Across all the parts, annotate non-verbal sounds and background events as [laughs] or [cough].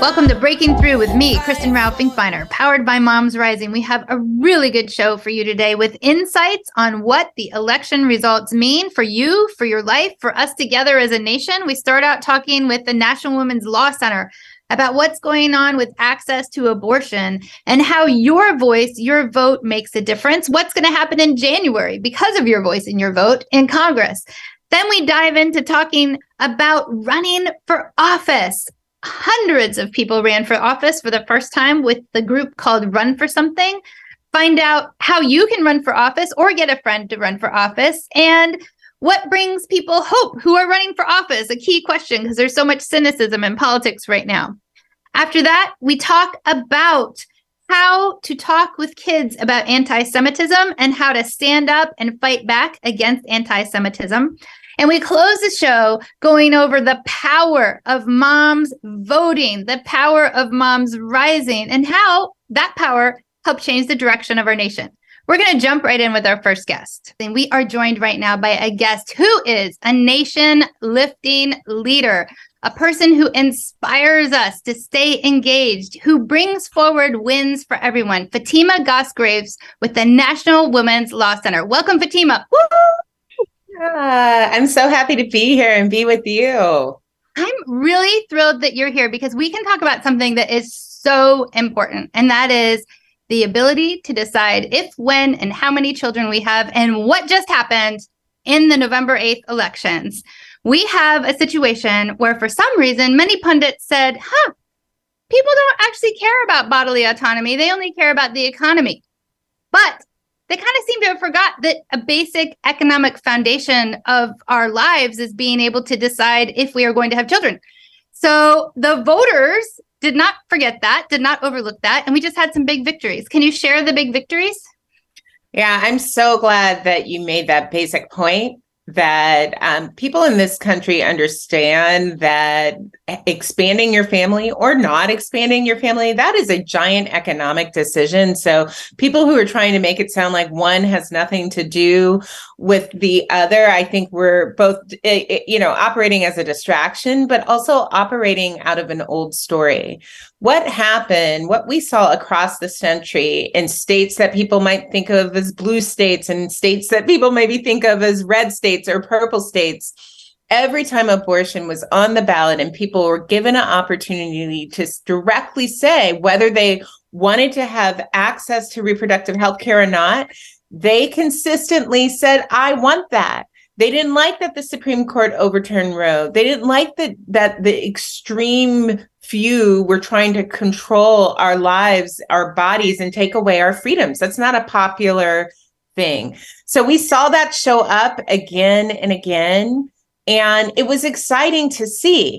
Welcome to Breaking Through with me, Kristin Rowe Finkbeiner, powered by Moms Rising. We have a really good show for you today with insights on what the election results mean for you, for your life, for us together as a nation. We start out talking with the National Women's Law Center about what's going on with access to abortion and how your voice, your vote makes a difference. What's going to happen in January because of your voice and your vote in Congress. Then we dive into talking about running for office hundreds of people ran for office for the first time with the group called Run for Something. Find out how you can run for office or get a friend to run for office and what brings people hope who are running for office. A key question because there's so much cynicism in politics right now. After that, we talk about how to talk with kids about anti Semitism and how to stand up and fight back against anti Semitism. And we close the show going over the power of moms voting, the power of moms rising, and how that power helped change the direction of our nation. We're going to jump right in with our first guest. And we are joined right now by a guest who is a nation lifting leader, a person who inspires us to stay engaged, who brings forward wins for everyone. Fatima Goss Graves with the National Women's Law Center. Welcome, Fatima. Woo! I'm so happy to be here and be with you. I'm really thrilled that you're here because we can talk about something that is so important, and that is the ability to decide if, when, and how many children we have, and what just happened in the November 8th elections. We have a situation where, for some reason, many pundits said, huh, people don't actually care about bodily autonomy, they only care about the economy. But they kind of seem to have forgot that a basic economic foundation of our lives is being able to decide if we are going to have children. So the voters did not forget that, did not overlook that. And we just had some big victories. Can you share the big victories? Yeah, I'm so glad that you made that basic point that um, people in this country understand that expanding your family or not expanding your family that is a giant economic decision. So people who are trying to make it sound like one has nothing to do with the other i think we're both eh, eh, you know operating as a distraction but also operating out of an old story. What happened, what we saw across the country in states that people might think of as blue states and states that people maybe think of as red states or purple states, every time abortion was on the ballot and people were given an opportunity to directly say whether they wanted to have access to reproductive health care or not, they consistently said, I want that. They didn't like that the Supreme Court overturned Roe. They didn't like that that the extreme few were trying to control our lives, our bodies, and take away our freedoms. That's not a popular thing. So we saw that show up again and again. And it was exciting to see.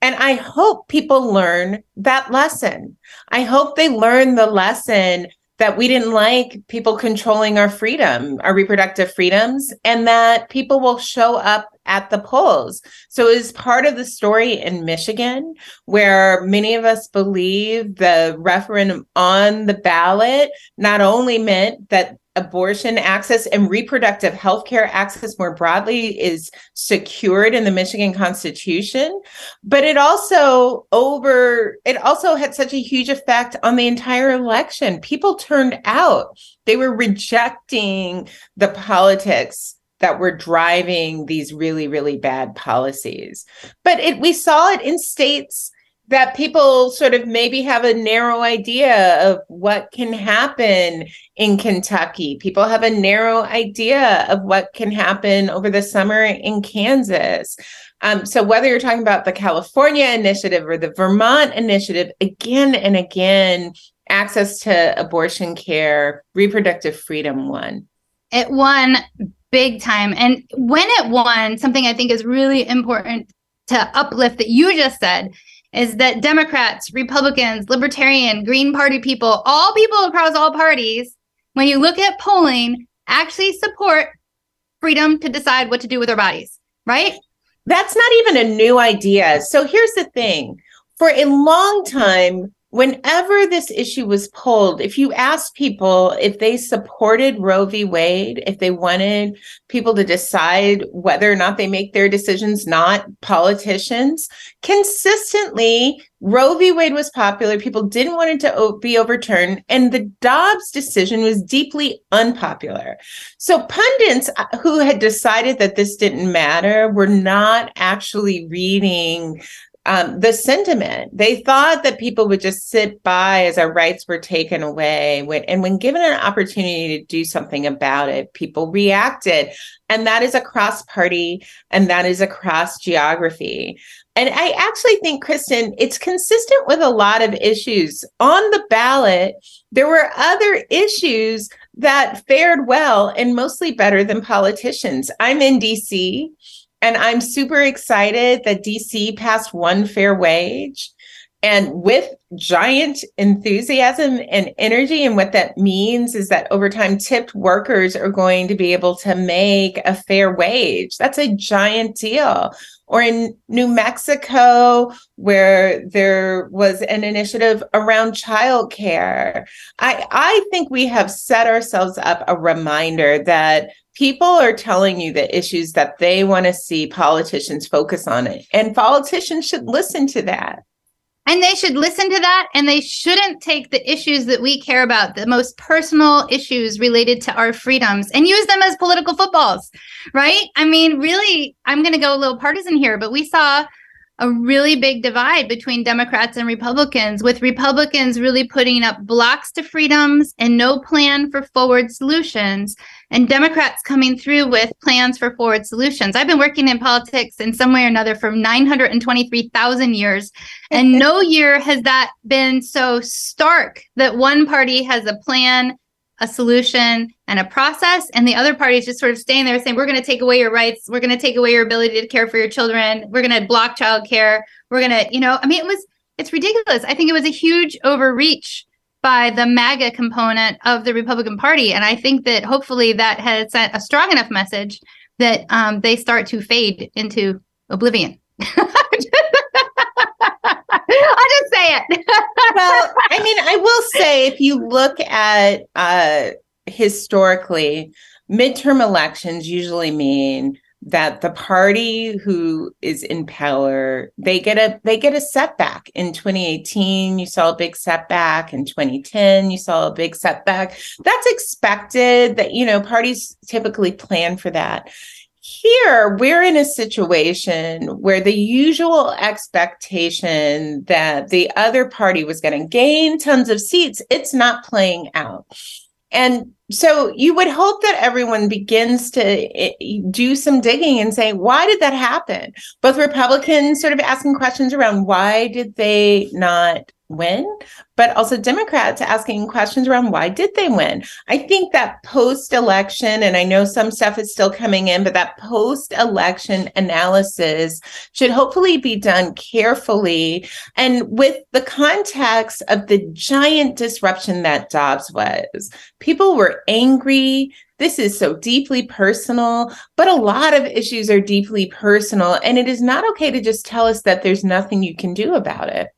And I hope people learn that lesson. I hope they learn the lesson that we didn't like people controlling our freedom, our reproductive freedoms, and that people will show up at the polls. So it is part of the story in Michigan, where many of us believe the referendum on the ballot not only meant that abortion access and reproductive health care access more broadly is secured in the Michigan Constitution, but it also over it also had such a huge effect on the entire election. People turned out. They were rejecting the politics that were driving these really really bad policies. But it we saw it in states that people sort of maybe have a narrow idea of what can happen in Kentucky. People have a narrow idea of what can happen over the summer in Kansas. Um, so, whether you're talking about the California initiative or the Vermont initiative, again and again, access to abortion care, reproductive freedom won. It won big time. And when it won, something I think is really important to uplift that you just said is that Democrats, Republicans, Libertarian, Green Party people, all people across all parties, when you look at polling, actually support freedom to decide what to do with their bodies, right? That's not even a new idea. So here's the thing for a long time, whenever this issue was pulled, if you asked people if they supported Roe v. Wade, if they wanted people to decide whether or not they make their decisions, not politicians, consistently, Roe v. Wade was popular. People didn't want it to be overturned. And the Dobbs decision was deeply unpopular. So pundits uh, who had decided that this didn't matter were not actually reading um, the sentiment. They thought that people would just sit by as our rights were taken away. When, and when given an opportunity to do something about it, people reacted. And that is across party and that is across geography. And I actually think, Kristin, it's consistent with a lot of issues. On the ballot, there were other issues that fared well and mostly better than politicians. I'm in DC. And I'm super excited that DC passed one fair wage and with giant enthusiasm and energy. And what that means is that over time, tipped workers are going to be able to make a fair wage. That's a giant deal. Or in New Mexico, where there was an initiative around childcare. I, I think we have set ourselves up a reminder that people are telling you the issues that they want to see politicians focus on it and politicians should listen to that. And they should listen to that and they shouldn't take the issues that we care about the most personal issues related to our freedoms and use them as political footballs right? I mean really i'm going to go a little partisan here but we saw a really big divide between Democrats and Republicans, with Republicans really putting up blocks to freedoms and no plan for forward solutions, and Democrats coming through with plans for forward solutions. I've been working in politics in some way or another for 923,000 years, and [laughs] no year has that been so stark that one party has a plan a solution and a process and the other party is just sort of staying there saying we're going to take away your rights. We're going to take away your ability to care for your children. We're going to block childcare. We're going to you know? I mean it was it's ridiculous. I think it was a huge overreach by the maga component of the republican party and i think that hopefully that has sent a strong enough message that um, they start to fade into oblivion [laughs] I'll just say it. [laughs] well, I mean, I will say if you look at uh, historically, midterm elections usually mean that the party who is in power they get a they get a setback. In 2018 you saw a big setback. In 2010 you saw a big setback. That's expected that you know parties typically plan for that. Here we're in a situation where the usual expectation that the other party was going to gain tons of seats it's not playing out and so you would hope that everyone begins to eh, do some digging and say why did that happen? Both republicans sort of asking questions around why did they not win, but also Democrats asking questions around why did they win. I think that post election, and I know some stuff is still coming in, but that post election analysis should hopefully be done carefully and with the context of the giant disruption that Dobbs was. People were angry. This is so deeply personal, but a lot of issues are deeply personal. And it is not okay to just tell us that there's nothing you can do about it.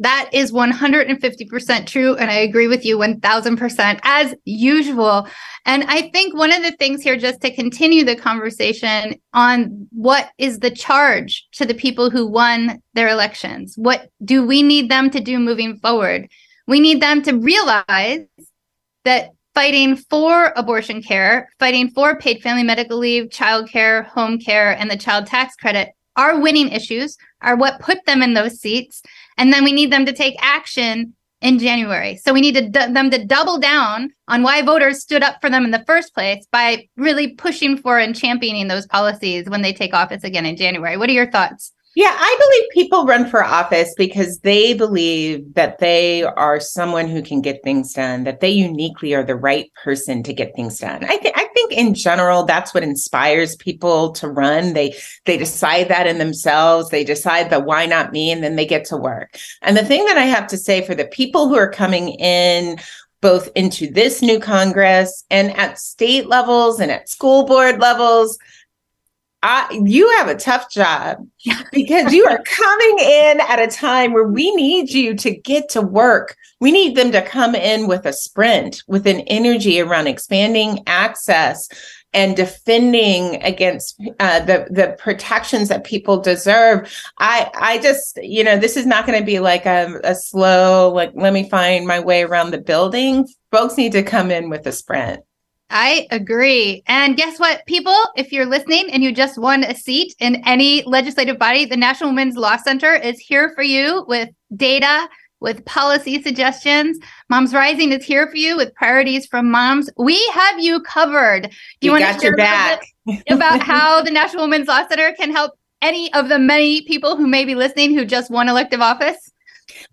That is 150% true. And I agree with you 1000% as usual. And I think one of the things here, just to continue the conversation on what is the charge to the people who won their elections? What do we need them to do moving forward? We need them to realize that fighting for abortion care, fighting for paid family medical leave, child care, home care, and the child tax credit are winning issues, are what put them in those seats. And then we need them to take action in January. So we need to d- them to double down on why voters stood up for them in the first place by really pushing for and championing those policies when they take office again in January. What are your thoughts? Yeah, I believe people run for office because they believe that they are someone who can get things done, that they uniquely are the right person to get things done. I think I think in general that's what inspires people to run. They they decide that in themselves. They decide that why not me and then they get to work. And the thing that I have to say for the people who are coming in both into this new Congress and at state levels and at school board levels, I, you have a tough job [laughs] because you are coming in at a time where we need you to get to work. We need them to come in with a sprint, with an energy around expanding access and defending against uh, the the protections that people deserve. I I just you know this is not going to be like a, a slow like let me find my way around the building. Folks need to come in with a sprint. I agree. And guess what, people? If you're listening and you just won a seat in any legislative body, the National Women's Law Center is here for you with data, with policy suggestions. Moms Rising is here for you with priorities from moms. We have you covered. Do you want to share your back. about how the National Women's Law Center can help any of the many people who may be listening who just won elective office?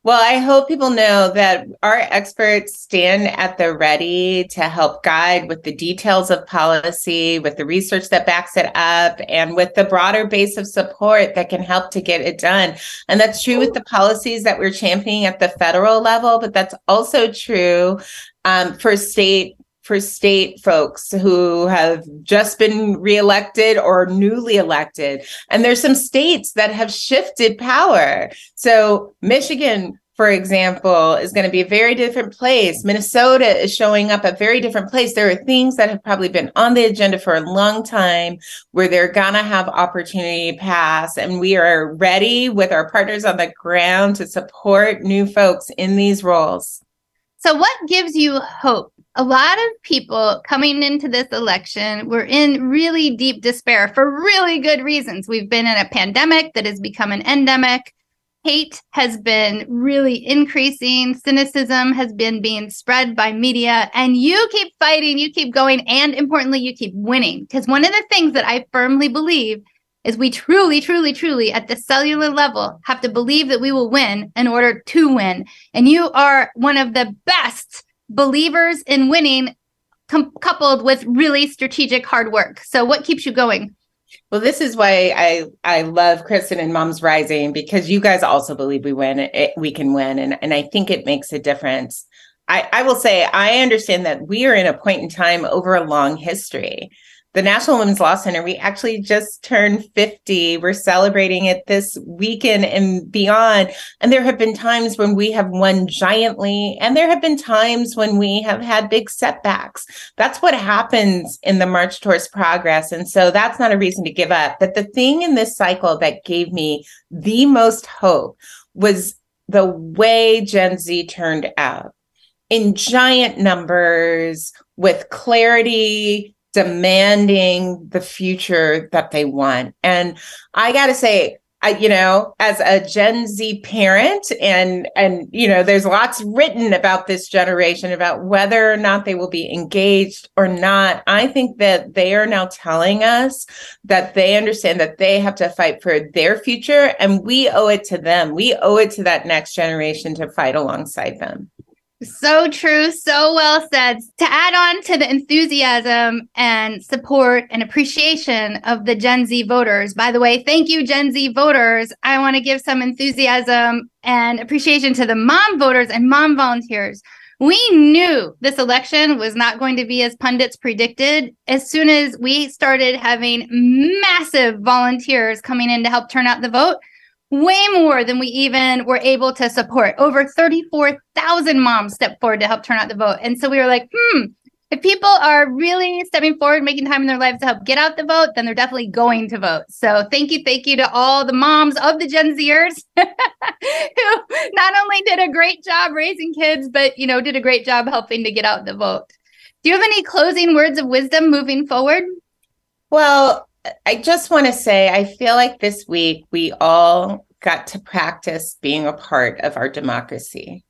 Well, I hope people know that our experts stand at the ready to help guide with the details of policy, with the research that backs it up, and with the broader base of support that can help to get it done. And that's true with the policies that we're championing at the federal level, but that's also true um, for state for state folks who have just been reelected or newly elected. And there's some states that have shifted power. So Michigan, for example, is going to be a very different place. Minnesota is showing up a very different place. There are things that have probably been on the agenda for a long time where they're going to have opportunity to pass. And we are ready with our partners on the ground to support new folks in these roles. So, what gives you hope a lot of people coming into this election were in really deep despair for really good reasons. We've been in a pandemic that has become an endemic. Hate has been really increasing. Cynicism has been being spread by media. And you keep fighting, you keep going, and importantly, you keep winning. Because one of the things that I firmly believe is we truly, truly, truly at the cellular level have to believe that we will win in order to win. And you are one of the best believers in winning com- coupled with really strategic hard work. So what keeps you going? Well, this is why I I love Kristin and Moms Rising because you guys also believe we win, it, we can win, and and I think it makes a difference. I I will say I understand that we are in a point in time over a long history the National Women's Law Center, we actually just turned 50. We're celebrating it this weekend and beyond. And there have been times when we have won giantly, and there have been times when we have had big setbacks. That's what happens in the march towards progress. And so that's not a reason to give up. But the thing in this cycle that gave me the most hope was the way Gen Z turned out in giant numbers with clarity demanding the future that they want. And I got to say, I, you know, as a Gen Z parent, and and you know, there's lots written about this generation about whether or not they will be engaged or not. I think that they are now telling us that they understand that they have to fight for their future, and we owe it to them. We owe it to that next generation to fight alongside them. So true. So well said. To add on to the enthusiasm and support and appreciation of the Gen Z voters. By the way, thank you, Gen Z voters. I want to give some enthusiasm and appreciation to the mom voters and mom volunteers. We knew this election was not going to be as pundits predicted as soon as we started having massive volunteers coming in to help turn out the vote way more than we even were able to support. Over 34,000 moms stepped forward to help turn out the vote. And so we were like, hmm, if people are really stepping forward, making time in their lives to help get out the vote, then they're definitely going to vote. So thank you, thank you to all the moms of the Gen Zers [laughs] who not only did a great job raising kids, but you know, did a great job helping to get out the vote. Do you have any closing words of wisdom moving forward? Well, I just want to say, I feel like this week we all got to practice being a part of our democracy.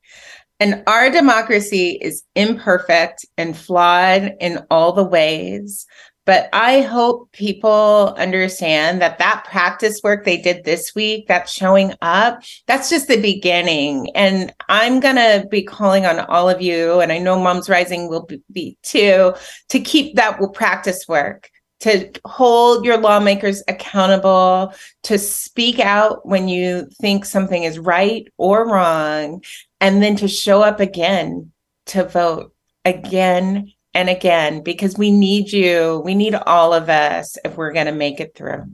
And our democracy is imperfect and flawed in all the ways. But I hope people understand that that practice work they did this week, that's showing up, that's just the beginning. And I'm going to be calling on all of you, and I know Moms Rising will be too, to keep that practice work to hold your lawmakers accountable, to speak out when you think something is right or wrong, and then to show up again to vote again and again because we need you. We need all of us if we're going to make it through.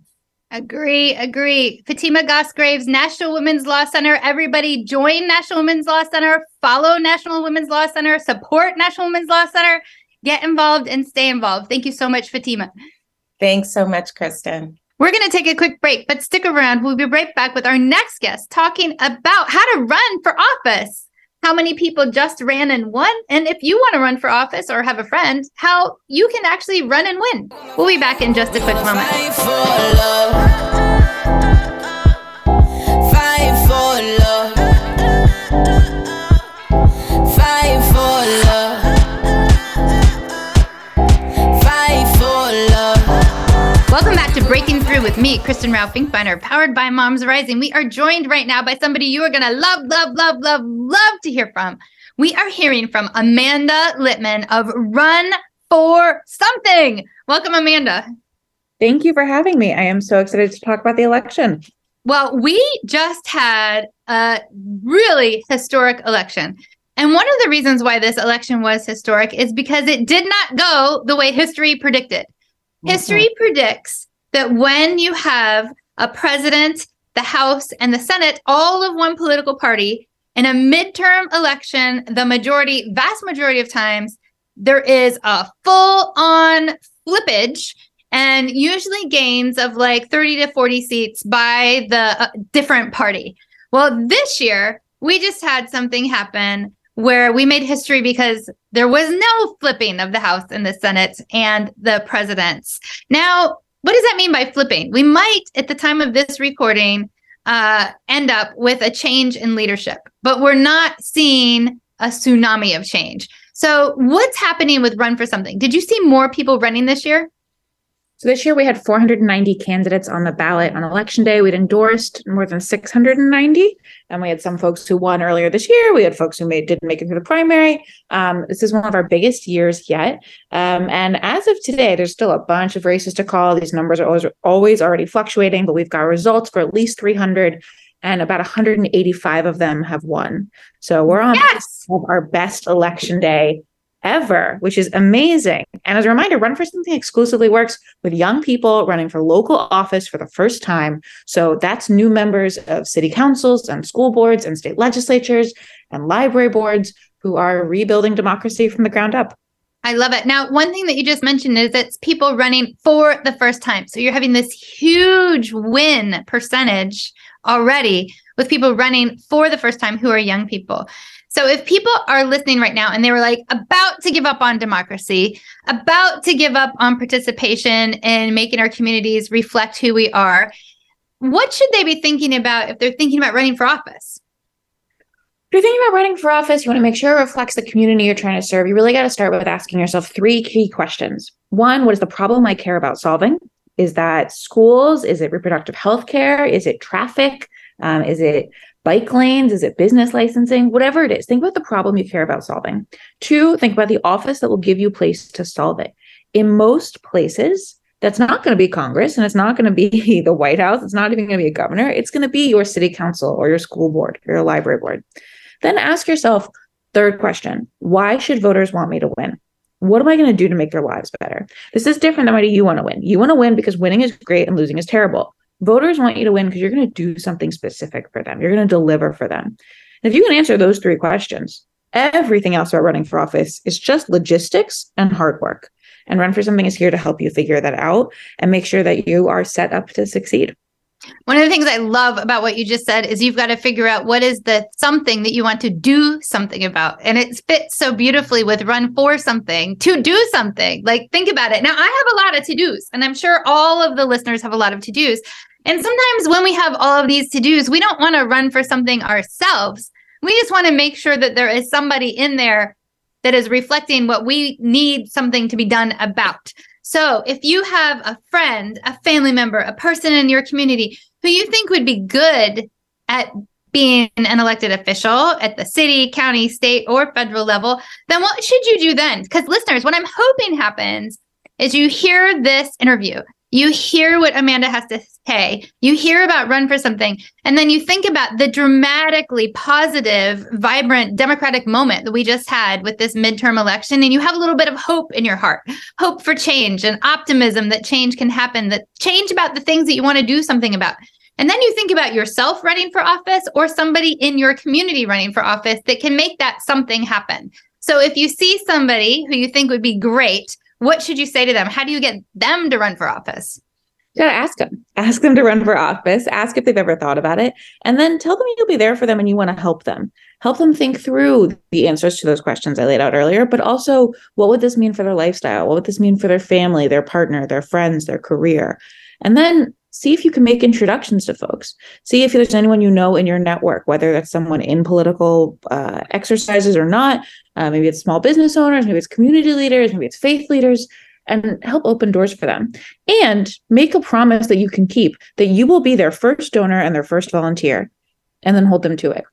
Agree, agree. Fatima Goss Graves, National Women's Law Center. Everybody join National Women's Law Center, follow National Women's Law Center, support National Women's Law Center, get involved and stay involved. Thank you so much, Fatima. Thanks so much, Kristin. We're going to take a quick break, but stick around. We'll be right back with our next guest talking about how to run for office how many people just ran and won, and if you want to run for office or have a friend, how you can actually run and win. We'll be back in just a quick moment. Breaking Through with me, Kristin Rowe Finkbeiner, powered by Moms Rising. We are joined right now by somebody you are going to love, love, love, love, love to hear from. We are hearing from Amanda Litman of Run for Something. Welcome, Amanda. Thank you for having me. I am so excited to talk about the election. Well, we just had a really historic election. And one of the reasons why this election was historic is because it did not go the way history predicted. History mm-hmm. predicts that when you have a president, the House, and the Senate, all of one political party, in a midterm election, the majority, vast majority of times, there is a full on flippage and usually gains of like 30 to 40 seats by the uh, different party. Well, this year, we just had something happen where we made history because there was no flipping of the House and the Senate and the presidents. Now, what does that mean by flipping? We might, at the time of this recording, uh, end up with a change in leadership, but we're not seeing a tsunami of change. So, what's happening with Run for Something? Did you see more people running this year? So this year we had 490 candidates on the ballot on election day. We'd endorsed more than 690, and we had some folks who won earlier this year. We had folks who made didn't make it through the primary. Um, this is one of our biggest years yet. Um, and as of today, there's still a bunch of races to call. These numbers are always always already fluctuating, but we've got results for at least 300 and about 185 of them have won. So we're on yes! our best election day ever, which is amazing. And as a reminder, Run for Something exclusively works with young people running for local office for the first time. So that's new members of city councils and school boards and state legislatures and library boards who are rebuilding democracy from the ground up. I love it. Now, one thing that you just mentioned is it's people running for the first time. So you're having this huge win percentage already with people running for the first time who are young people. So if people are listening right now and they were like about to give up on democracy, about to give up on participation and making our communities reflect who we are, what should they be thinking about if they're thinking about running for office? If you're thinking about running for office, you want to make sure it reflects the community you're trying to serve. You really got to start with asking yourself three key questions. One, what is the problem I care about solving? Is that schools? Is it reproductive health care? Is it traffic? Um, is it bike lanes? Is it business licensing? Whatever it is, think about the problem you care about solving. Two, think about the office that will give you place to solve it. In most places, that's not going to be Congress and it's not going to be [laughs] the White House. It's not even going to be a governor. It's going to be your city council or your school board, or your library board. Then ask yourself, third question, why should voters want me to win? What am I going to do to make their lives better? This is different than why do you want to win? You want to win because winning is great and losing is terrible. Voters want you to win because you're going to do something specific for them. You're going to deliver for them. And if you can answer those three questions, everything else about running for office is just logistics and hard work. And Run for Something is here to help you figure that out and make sure that you are set up to succeed. One of the things I love about what you just said is you've got to figure out what is the something that you want to do something about. And it fits so beautifully with run for something, to do something. Like, think about it. Now, I have a lot of to dos, and I'm sure all of the listeners have a lot of to dos. And sometimes when we have all of these to dos, we don't want to run for something ourselves. We just want to make sure that there is somebody in there that is reflecting what we need something to be done about. So if you have a friend, a family member, a person in your community who you think would be good at being an elected official at the city, county, state, or federal level, then what should you do then? Because listeners, what I'm hoping happens is you hear this interview You hear what Amanda has to say. You hear about Run for Something. And then you think about the dramatically positive, vibrant Democratic moment that we just had with this midterm election. And you have a little bit of hope in your heart hope for change and optimism that change can happen, that change about the things that you want to do something about. And then you think about yourself running for office or somebody in your community running for office that can make that something happen. So if you see somebody who you think would be great, what should you say to them? How do you get them to run for office? You gotta ask them. Ask them to run for office. Ask if they've ever thought about it. And then tell them you'll be there for them and you want to help them. Help them think through the answers to those questions I laid out earlier, but also what would this mean for their lifestyle? What would this mean for their family, their partner, their friends, their career? And then see if you can make introductions to folks. See if there's anyone you know in your network, whether that's someone in political uh, exercises or not. Uh, maybe it's small business owners, maybe it's community leaders, maybe it's faith leaders, and help open doors for them. And make a promise that you can keep that you will be their first donor and their first volunteer, and then hold them to it.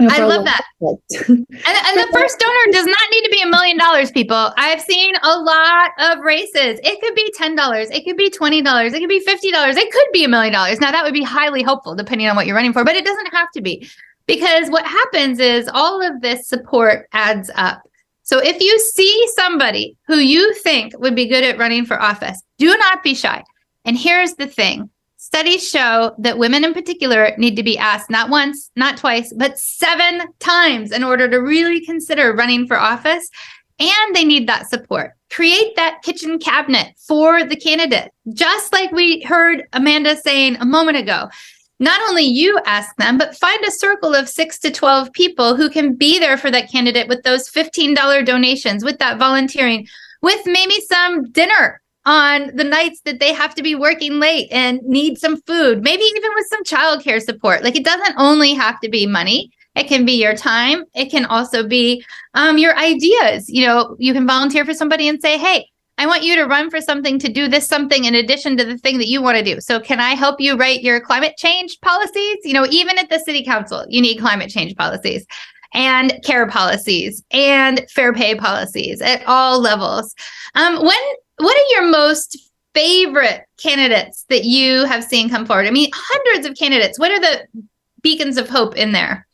I love that. and, and [laughs] the first donor does not need to be a million dollars, people. I've seen a lot of races. It could be $10, it could be $20, it could be $50, it could be a million dollars. Now, that would be highly hopeful depending on what you're running for, but it doesn't have to be because what happens is all of this support adds up. So if you see somebody who you think would be good at running for office, do not be shy. And here's the thing Studies show that women in particular need to be asked not once, not twice, but seven times in order to really consider running for office. And they need that support. Create that kitchen cabinet for the candidate, just like we heard Amanda saying a moment ago. Not only you ask them, but find a circle of six to 12 people who can be there for that candidate with those $15 donations, with that volunteering, with maybe some dinner on the nights that they have to be working late and need some food, maybe even with some childcare support. Like it doesn't only have to be money. It can be your time. It can also be um, your ideas. You know, you can volunteer for somebody and say, hey, I want you to run for something to do this something in addition to the thing that you want to do. So, can I help you write your climate change policies? You know, even at the city council, you need climate change policies and care policies and fair pay policies at all levels. Um, when what are your most favorite candidates that you have seen come forward? I mean, hundreds of candidates. What are the beacons of hope in there?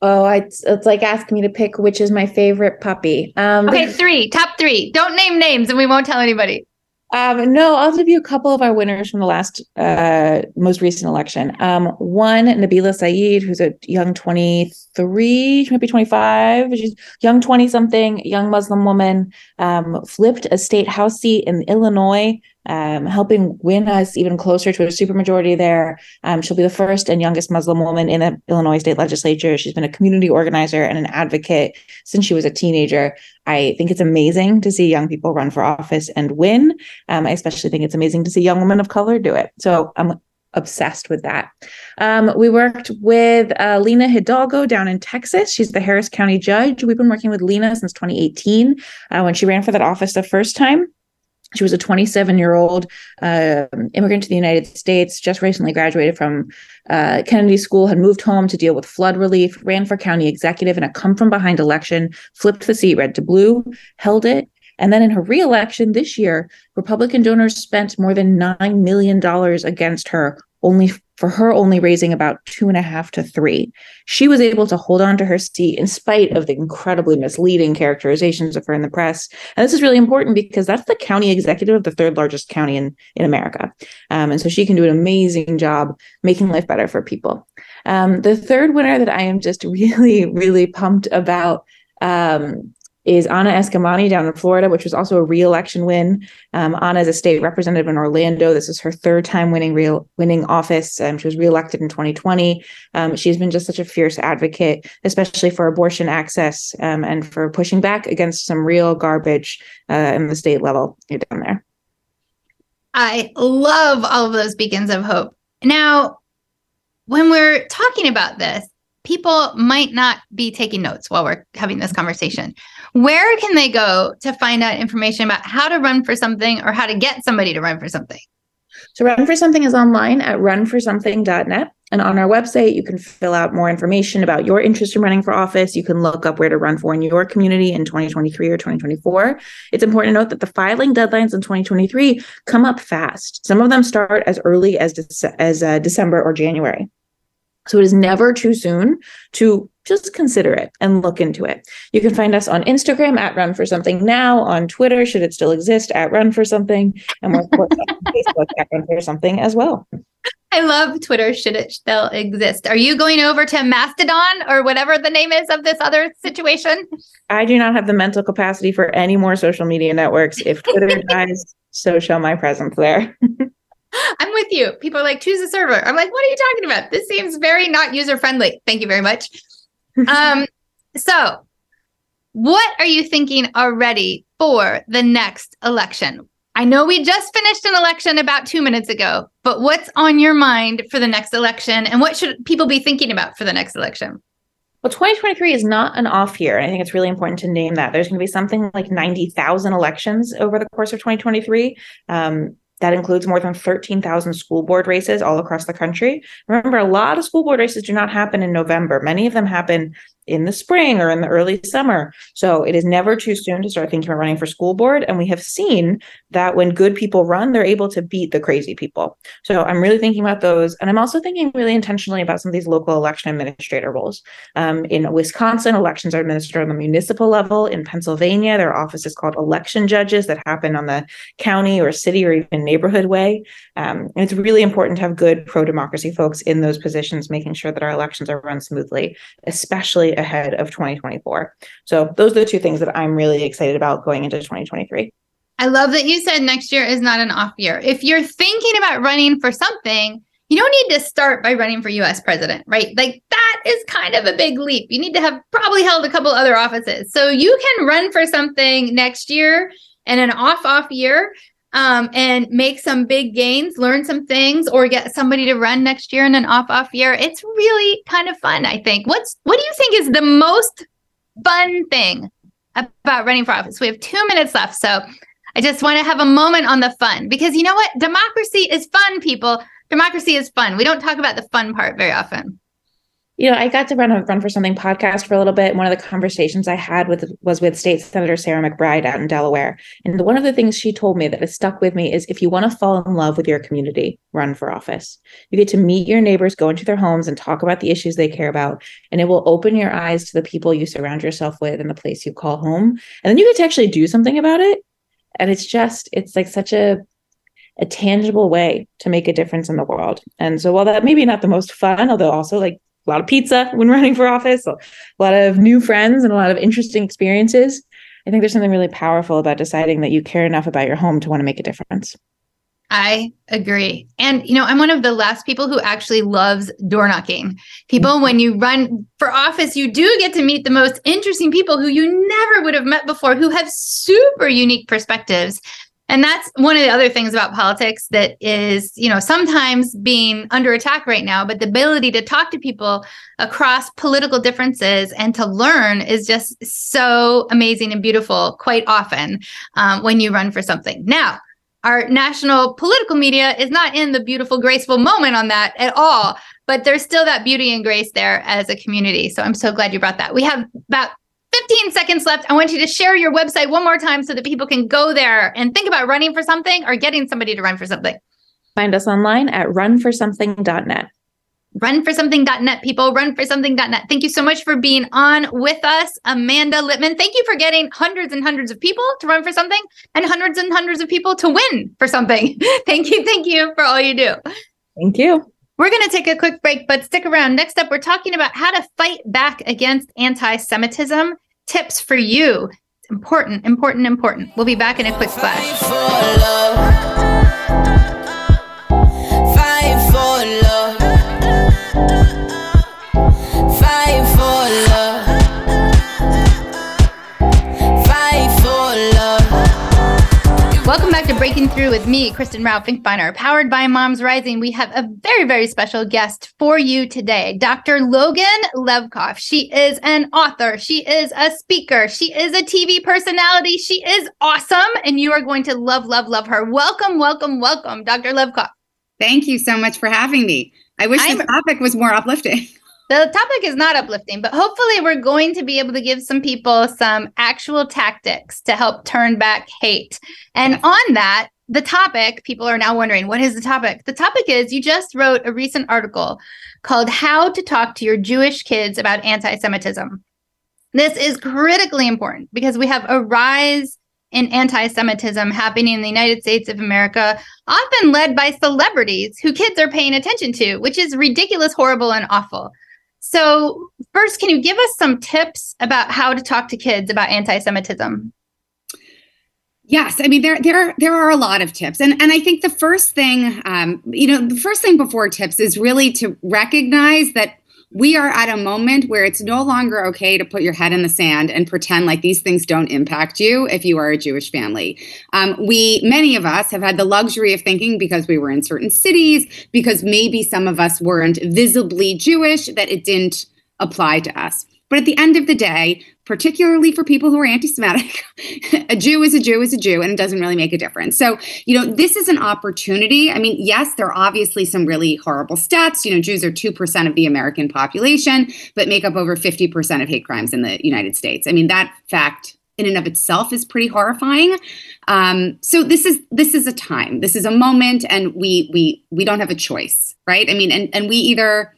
Oh, it's, it's like asking me to pick which is my favorite puppy. Um, okay, three, top three. Don't name names and we won't tell anybody. Um, no, I'll give you a couple of our winners from the last, uh, most recent election. Um, one, Nabeela Syed, who's a young 23, she might be 25. She's young 20 something, young Muslim woman, um, flipped a state house seat in Illinois um, helping win us even closer to a supermajority there. Um, she'll be the first and youngest Muslim woman in the Illinois state legislature. She's been a community organizer and an advocate since she was a teenager. I think it's amazing to see young people run for office and win. Um, I especially think it's amazing to see young women of color do it. So I'm obsessed with that. Um, we worked with uh, Lina Hidalgo down in Texas. She's the Harris County judge. We've been working with Lina since 2018 uh, when she ran for that office the first time. She was a 27 year old uh, immigrant to the United States, just recently graduated from uh, Kennedy School, had moved home to deal with flood relief, ran for county executive in a come from behind election, flipped the seat red to blue, held it. And then in her reelection this year, Republican donors spent more than $9 million against her only for her only raising about two and a half to three. She was able to hold on to her seat in spite of the incredibly misleading characterizations of her in the press. And this is really important because that's the county executive of the third largest county in, in America. Um, and so she can do an amazing job making life better for people. Um, the third winner that I am just [laughs] really, really pumped about um, is Anna Eskamani down in Florida, which was also a re-election win. Um, Anna is a state representative in Orlando. This is her third time winning real winning office. Um, she was reelected in 2020. Um, she's been just such a fierce advocate, especially for abortion access um, and for pushing back against some real garbage uh, in the state level down there. I love all of those beacons of hope. Now, when we're talking about this, people might not be taking notes while we're having this conversation. Where can they go to find out information about how to run for something or how to get somebody to run for something? So Run for Something is online at runforsomething.net. And on our website, you can fill out more information about your interest in running for office. You can look up where to run for in your community in 2023 or 2024. It's important to note that the filing deadlines in 2023 come up fast. Some of them start as early as, De- as uh, December or January. So it is never too soon to just consider it and look into it. You can find us on Instagram at Run for Something Now, on Twitter, should it still exist, at Run for Something, and we're on [laughs] Facebook at Run for Something as well. I love Twitter. Should it still exist? Are you going over to Mastodon or whatever the name is of this other situation? I do not have the mental capacity for any more social media networks. If Twitter [laughs] dies, so shall my presence there. [laughs] I'm with you. People are like, choose a server. I'm like, what are you talking about? This seems very not user friendly. Thank you very much. Um, so, what are you thinking already for the next election? I know we just finished an election about two minutes ago, but what's on your mind for the next election and what should people be thinking about for the next election? Well, 2023 is not an off year. And I think it's really important to name that. There's going to be something like 90,000 elections over the course of 2023. Um, that includes more than 13,000 school board races all across the country. Remember, a lot of school board races do not happen in November. Many of them happen in the spring or in the early summer. So it is never too soon to start thinking about running for school board. And we have seen that when good people run, they're able to beat the crazy people. So I'm really thinking about those. And I'm also thinking really intentionally about some of these local election administrator roles. Um, in Wisconsin, elections are administered on the municipal level. In Pennsylvania, there are offices called election judges that happen on the county or city or even neighborhood way. Um, and it's really important to have good pro democracy folks in those positions, making sure that our elections are run smoothly, especially ahead of 2024. So those are the two things that I'm really excited about going into 2023. I love that you said next year is not an off year. If you're thinking about running for something, you don't need to start by running for US president, right? Like that is kind of a big leap. You need to have probably held a couple other offices. So you can run for something next year and an off off year um, and make some big gains, learn some things, or get somebody to run next year in an off off year. It's really kind of fun, I think. What's what do you think is the most fun thing about running for office? We have two minutes left, so I just want to have a moment on the fun because you know what? Democracy is fun, people. Democracy is fun. We don't talk about the fun part very often you know, I got to run a run for something podcast for a little bit. One of the conversations I had with was with State Senator Sarah McBride out in Delaware. And one of the things she told me that has stuck with me is if you want to fall in love with your community, run for office. You get to meet your neighbors, go into their homes and talk about the issues they care about. And it will open your eyes to the people you surround yourself with and the place you call home. And then you get to actually do something about it. And it's just, it's like such a a tangible way to make a difference in the world. And so while that maybe not the most fun, although also like a lot of pizza when [laughs] running for office, a lot of new friends, and a lot of interesting experiences. I think there's something really powerful about deciding that you care enough about your home to want to make a difference. I agree. And, you know, I'm one of the last people who actually loves door knocking. People, mm-hmm. when you run for office, you do get to meet the most interesting people who you never would have met before, who have super unique perspectives. And that's one of the other things about politics that is, you know, sometimes being under attack right now, but the ability to talk to people across political differences and to learn is just so amazing and beautiful quite often um, when you run for something. Now, our national political media is not in the beautiful, graceful moment on that at all, but there's still that beauty and grace there as a community. So I'm so glad you brought that. We have about 15 seconds left. I want you to share your website one more time so that people can go there and think about running for something or getting somebody to run for something. Find us online at runforsomething.net. Runforsomething.net, people. Runforsomething.net. Thank you so much for being on with us, Amanda Litman. Thank you for getting hundreds and hundreds of people to run for something and hundreds and hundreds of people to win for something. [laughs] thank you. Thank you for all you do. Thank you. We're going to take a quick break, but stick around. Next up, we're talking about how to fight back against anti Semitism. Tips for you. Important, important, important. We'll be back in a quick flash. Breaking Through with me, Kristin Rowe Finkbeiner, powered by Moms Rising. We have a very, very special guest for you today, Dr. Logan Levkoff. She is an author, she is a speaker, she is a TV personality, she is awesome, and you are going to love, love, love her. Welcome, welcome, welcome, Dr. Levkoff. Thank you so much for having me. I wish I'm, the topic was more uplifting. [laughs] The topic is not uplifting, but hopefully, we're going to be able to give some people some actual tactics to help turn back hate. And on that, the topic, people are now wondering, what is the topic? The topic is you just wrote a recent article called How to Talk to Your Jewish Kids About Anti Semitism. This is critically important because we have a rise in anti Semitism happening in the United States of America, often led by celebrities who kids are paying attention to, which is ridiculous, horrible, and awful. So, first, can you give us some tips about how to talk to kids about anti-Semitism? Yes, I mean there there there are a lot of tips, and and I think the first thing, um, you know, the first thing before tips is really to recognize that we are at a moment where it's no longer okay to put your head in the sand and pretend like these things don't impact you if you are a Jewish family. Um, we, many of us, have had the luxury of thinking because we were in certain cities, because maybe some of us weren't visibly Jewish, that it didn't apply to us. But at the end of the day, particularly for people who are anti Semitic, [laughs] a Jew is a Jew is a Jew, and it doesn't really make a difference. So, you know, this is an opportunity. I mean, yes, there are obviously some really horrible stats. You know, Jews are 2% of the American population, but make up over 50% of hate crimes in the United States. I mean, that fact in and of itself is pretty horrifying. Um, so this is this is a time, this is a moment, and we we we don't have a choice, right? I mean, and and we either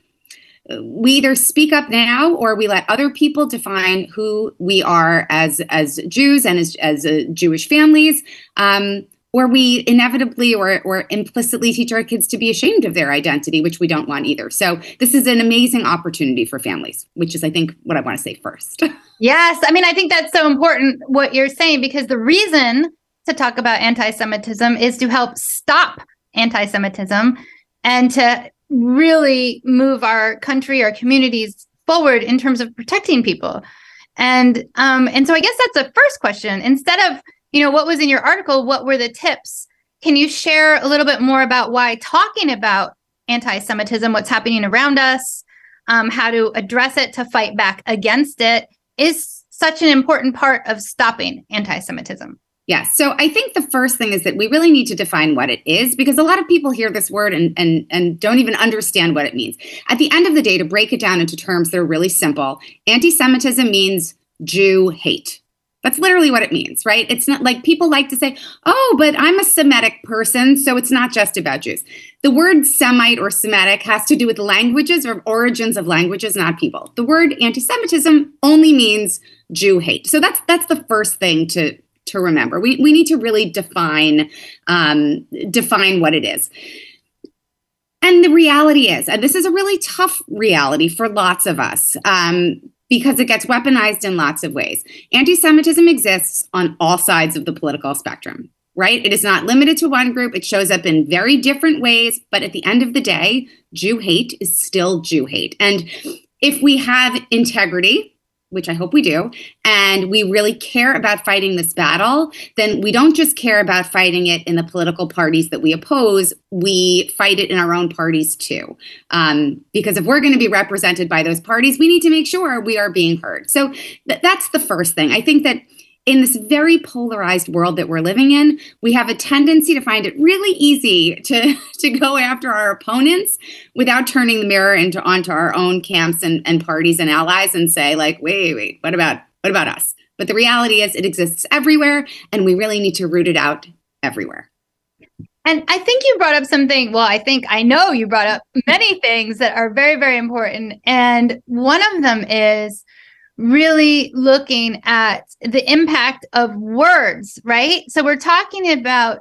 we either speak up now or we let other people define who we are as as Jews and as as uh, Jewish families. Um, or we inevitably or, or implicitly teach our kids to be ashamed of their identity, which we don't want either. So this is an amazing opportunity for families, which is, I think, what I want to say first. [laughs] yes, I mean, I think that's so important what you're saying because the reason to talk about anti-Semitism is to help stop anti-Semitism and to really move our country, our communities forward in terms of protecting people. And um, and so I guess that's the first question. Instead of, you know, what was in your article, what were the tips? Can you share a little bit more about why talking about anti-Semitism, what's happening around us, um, how to address it to fight back against it is such an important part of stopping anti-Semitism? Yes. So I think the first thing is that we really need to define what it is because a lot of people hear this word and and and don't even understand what it means. At the end of the day, to break it down into terms that are really simple, anti-Semitism means Jew hate. That's literally what it means, right? It's not like people like to say, oh, but I'm a Semitic person, so it's not just about Jews. The word Semite or Semitic has to do with languages or origins of languages, not people. The word anti Semitism only means Jew hate. So that's that's the first thing to to remember. We we need to really define um, define what it is. And the reality is, and this is a really tough reality for lots of us. Um, because it gets weaponized in lots of ways. Anti Semitism exists on all sides of the political spectrum, right? It is not limited to one group. It shows up in very different ways. But at the end of the day, Jew hate is still Jew hate. And if we have integrity, which I hope we do, and we really care about fighting this battle, then we don't just care about fighting it in the political parties that we oppose, we fight it in our own parties too. Um, because if we're going to be represented by those parties, we need to make sure we are being heard. So th- that's the first thing. I think that in this very polarized world that we're living in, we have a tendency to find it really easy to, [laughs] to go after our opponents without turning the mirror into onto our own camps and, and parties and allies and say, like, wait, wait, what about what about us? But the reality is it exists everywhere and we really need to root it out everywhere. And I think you brought up something. Well, I think I know you brought up many things that are very, very important. And one of them is really looking at the impact of words, right? So we're talking about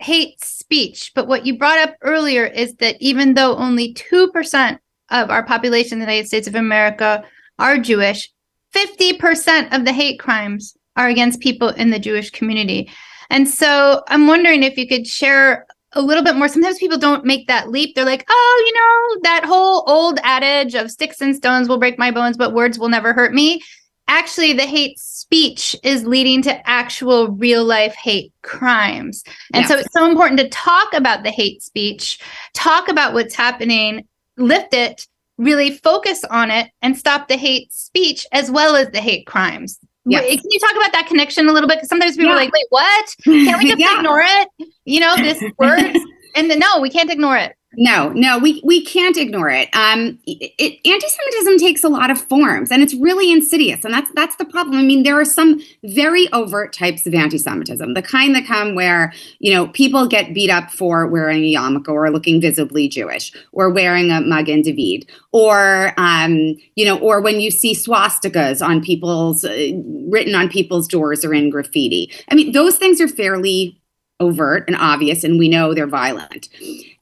hate speech, but what you brought up earlier is that even though only 2% of our population in the United States of America are Jewish, 50% of the hate crimes are against people in the Jewish community. And so I'm wondering if you could share a little bit more. Sometimes people don't make that leap. They're like, oh, you know, that whole old adage of sticks and stones will break my bones, but words will never hurt me. Actually, the hate speech is leading to actual real life hate crimes. And yes. so it's so important to talk about the hate speech, talk about what's happening, lift it, really focus on it, and stop the hate speech as well as the hate crimes. Yes. Can you talk about that connection a little bit? Because sometimes people yeah. are like, wait, what? Can't we [laughs] just yeah. ignore it? You know, this word. [laughs] and the, no, we can't ignore it. No, no, we we can't ignore it. Um, it, it, anti-Semitism takes a lot of forms, and it's really insidious, and that's that's the problem. I mean, there are some very overt types of anti-Semitism, the kind that come where you know people get beat up for wearing a yarmulke or looking visibly Jewish, or wearing a mug Magen David, or um, you know, or when you see swastikas on people's uh, written on people's doors or in graffiti. I mean, those things are fairly overt and obvious and we know they're violent.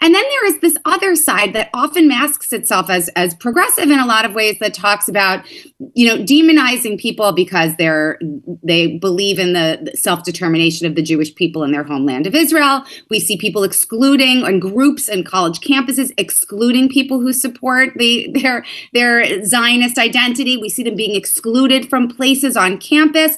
And then there is this other side that often masks itself as as progressive in a lot of ways that talks about you know demonizing people because they're they believe in the self-determination of the jewish people in their homeland of israel. We see people excluding and groups and college campuses excluding people who support the their their zionist identity. We see them being excluded from places on campus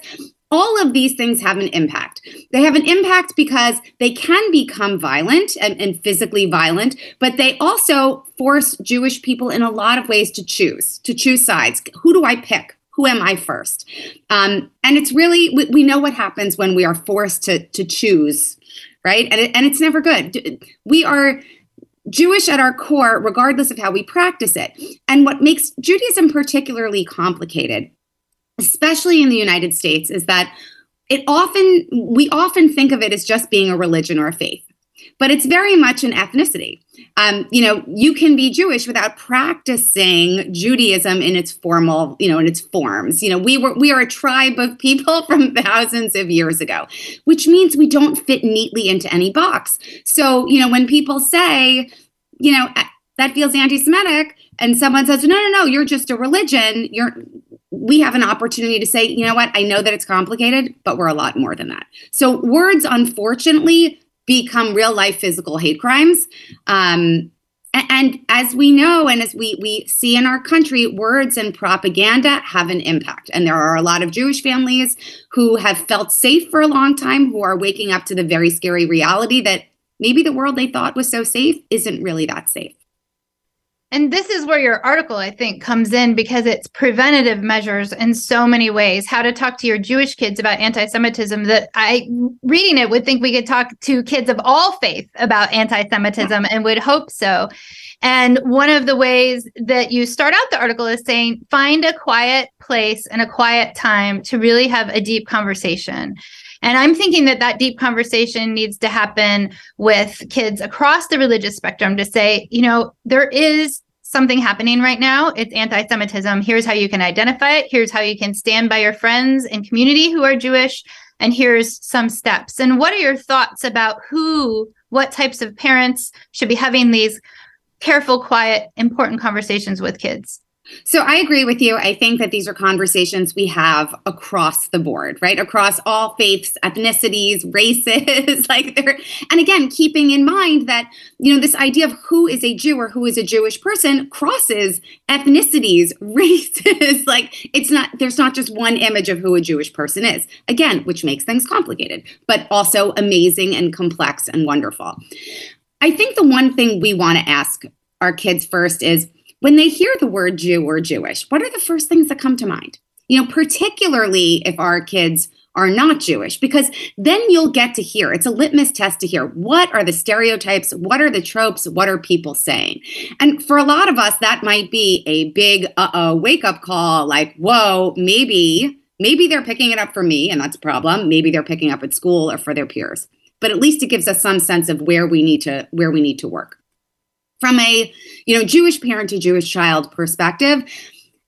all of these things have an impact. They have an impact because they can become violent and, and, physically violent, but they also force Jewish people in a lot of ways to choose, to choose sides. Who do I pick? Who am I first? Um, and it's really, we, we, know what happens when we are forced to, to choose, right? And, it, and it's never good. We are Jewish at our core, regardless of how we practice it. And what makes Judaism particularly complicated especially in the United States, is that it often, we often think of it as just being a religion or a faith, but it's very much an ethnicity. Um, you know, you can be Jewish without practicing Judaism in its formal, you know, in its forms. You know, we were we are a tribe of people [laughs] from thousands of years ago, which means we don't fit neatly into any box. So, you know, when people say, you know, that feels anti-Semitic, and someone says, no, no, no, you're just a religion. You're we have an opportunity to say, you know what, I know that it's complicated, but we're a lot more than that. So words, unfortunately, become real life physical hate crimes. Um, and, as we know, and as we, we see in our country, words and propaganda have an impact. And there are a lot of Jewish families who have felt safe for a long time, who are waking up to the very scary reality that maybe the world they thought was so safe isn't really that safe. And this is where your article, I think, comes in because it's preventative measures in so many ways. How to talk to your Jewish kids about anti Semitism. That I, reading it, would think we could talk to kids of all faith about anti Semitism and would hope so. And one of the ways that you start out the article is saying find a quiet place and a quiet time to really have a deep conversation. And I'm thinking that that deep conversation needs to happen with kids across the religious spectrum to say, you know, there is something happening right now. It's anti Semitism. Here's how you can identify it. Here's how you can stand by your friends and community who are Jewish. And here's some steps. And what are your thoughts about who, what types of parents should be having these careful, quiet, important conversations with kids? So I agree with you. I think that these are conversations we have across the board, right? Across all faiths, ethnicities, [laughs] races, like there and again, keeping in mind that, you know, this idea of who is a Jew or who is a Jewish person crosses ethnicities, [laughs] races. like it's not there's not just one image of who a Jewish person is. Again, which makes things complicated, but also amazing and complex and wonderful. I think the one thing we want to ask our kids first is when they hear the word Jew or Jewish, what are the first things that come to mind? You know, particularly if our kids are not Jewish, because then you'll get to hear it's a litmus test to hear what are the stereotypes, what are the tropes, what are people saying? And for a lot of us, that might be a big uh oh wake up call like, whoa, maybe, maybe they're picking it up for me, and that's a problem. Maybe they're picking up at school or for their peers. But at least it gives us some sense of where we need to where we need to work from a you know jewish parent to jewish child perspective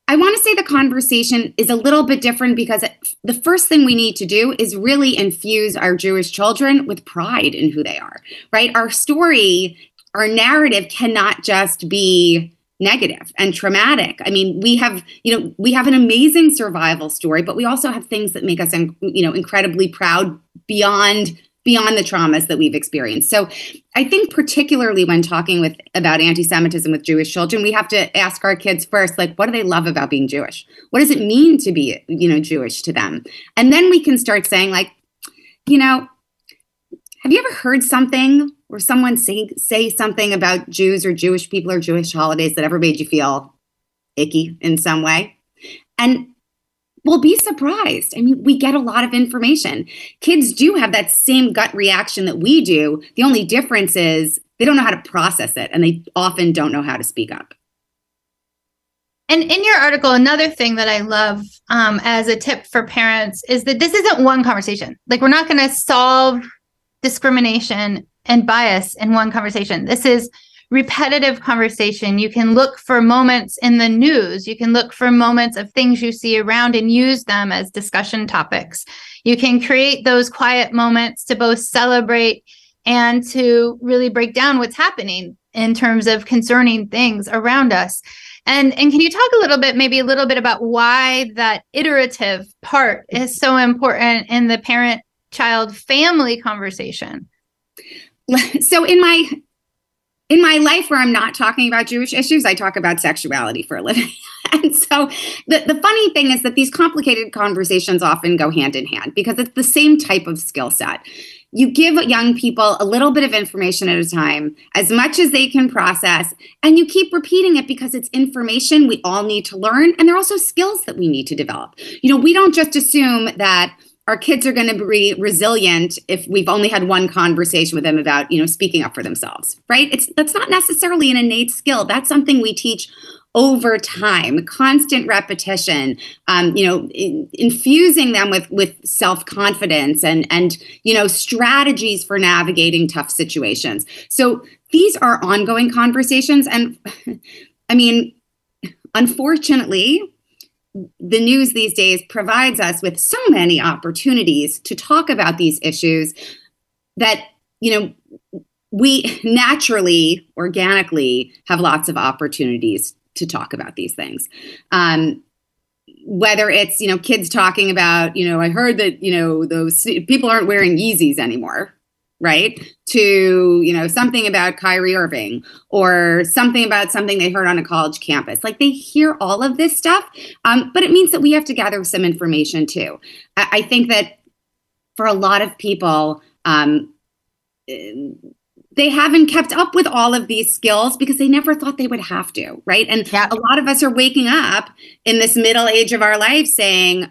i want to say the conversation is a little bit different because the first thing we need to do is really infuse our jewish children with pride in who they are right? Our story our narrative cannot just be negative and traumatic. I mean we have you know we have an amazing survival story but we also have things that make us you know incredibly proud beyond beyond the traumas that we've experienced. So I think particularly when talking with about anti-Semitism with Jewish children, we have to ask our kids first, like, what do they love about being Jewish? What does it mean to be, you know, Jewish to them? And then we can start saying, like, you know, have you ever heard something or someone say say something about Jews or Jewish people or Jewish holidays that ever made you feel icky in some way? And well, be surprised. I mean, we get a lot of information. Kids do have that same gut reaction that we do. The only difference is they don't know how to process it and they often don't know how to speak up. And in your article, another thing that I love um, as a tip for parents is that this isn't one conversation. Like, we're not going to solve discrimination and bias in one conversation. This is repetitive conversation. You can look for moments in the news. You can look for moments of things you see around and use them as discussion topics. You can create those quiet moments to both celebrate and to really break down what's happening in terms of concerning things around us. And and can you talk a little bit maybe a little bit about why that iterative part is so important in the parent child family conversation? [laughs] So in my in my life where I'm not talking about Jewish issues, I talk about sexuality for a living. [laughs] and so the, the funny thing is that these complicated conversations often go hand in hand because it's the same type of skill set you give young people a little bit of information at a time, as much as they can process, and you keep repeating it because it's information we all need to learn. And there are also skills that we need to develop. You know, we don't just assume that our kids are going to be resilient if we've only had one conversation with them about you know speaking up for themselves right? It's that's not necessarily an innate skill. That's something we teach over time constant repetition um, you know in, infusing them with with self-confidence and and you know strategies for navigating tough situations. So these are ongoing conversations and [laughs] i mean unfortunately the news these days provides us with so many opportunities to talk about these issues that you know we naturally organically have lots of opportunities to talk about these things. Um, whether it's you know kids talking about you know I heard that you know those people aren't wearing Yeezys anymore, right? To you know something about Kyrie Irving or something about something they heard on a college campus. Like they hear all of this stuff, um, but it means that we have to gather some information too. I, I think that for a lot of people. Um, they haven't kept up with all of these skills because they never thought they would have to, right? And yeah. a lot of us are waking up in this middle age of our life saying,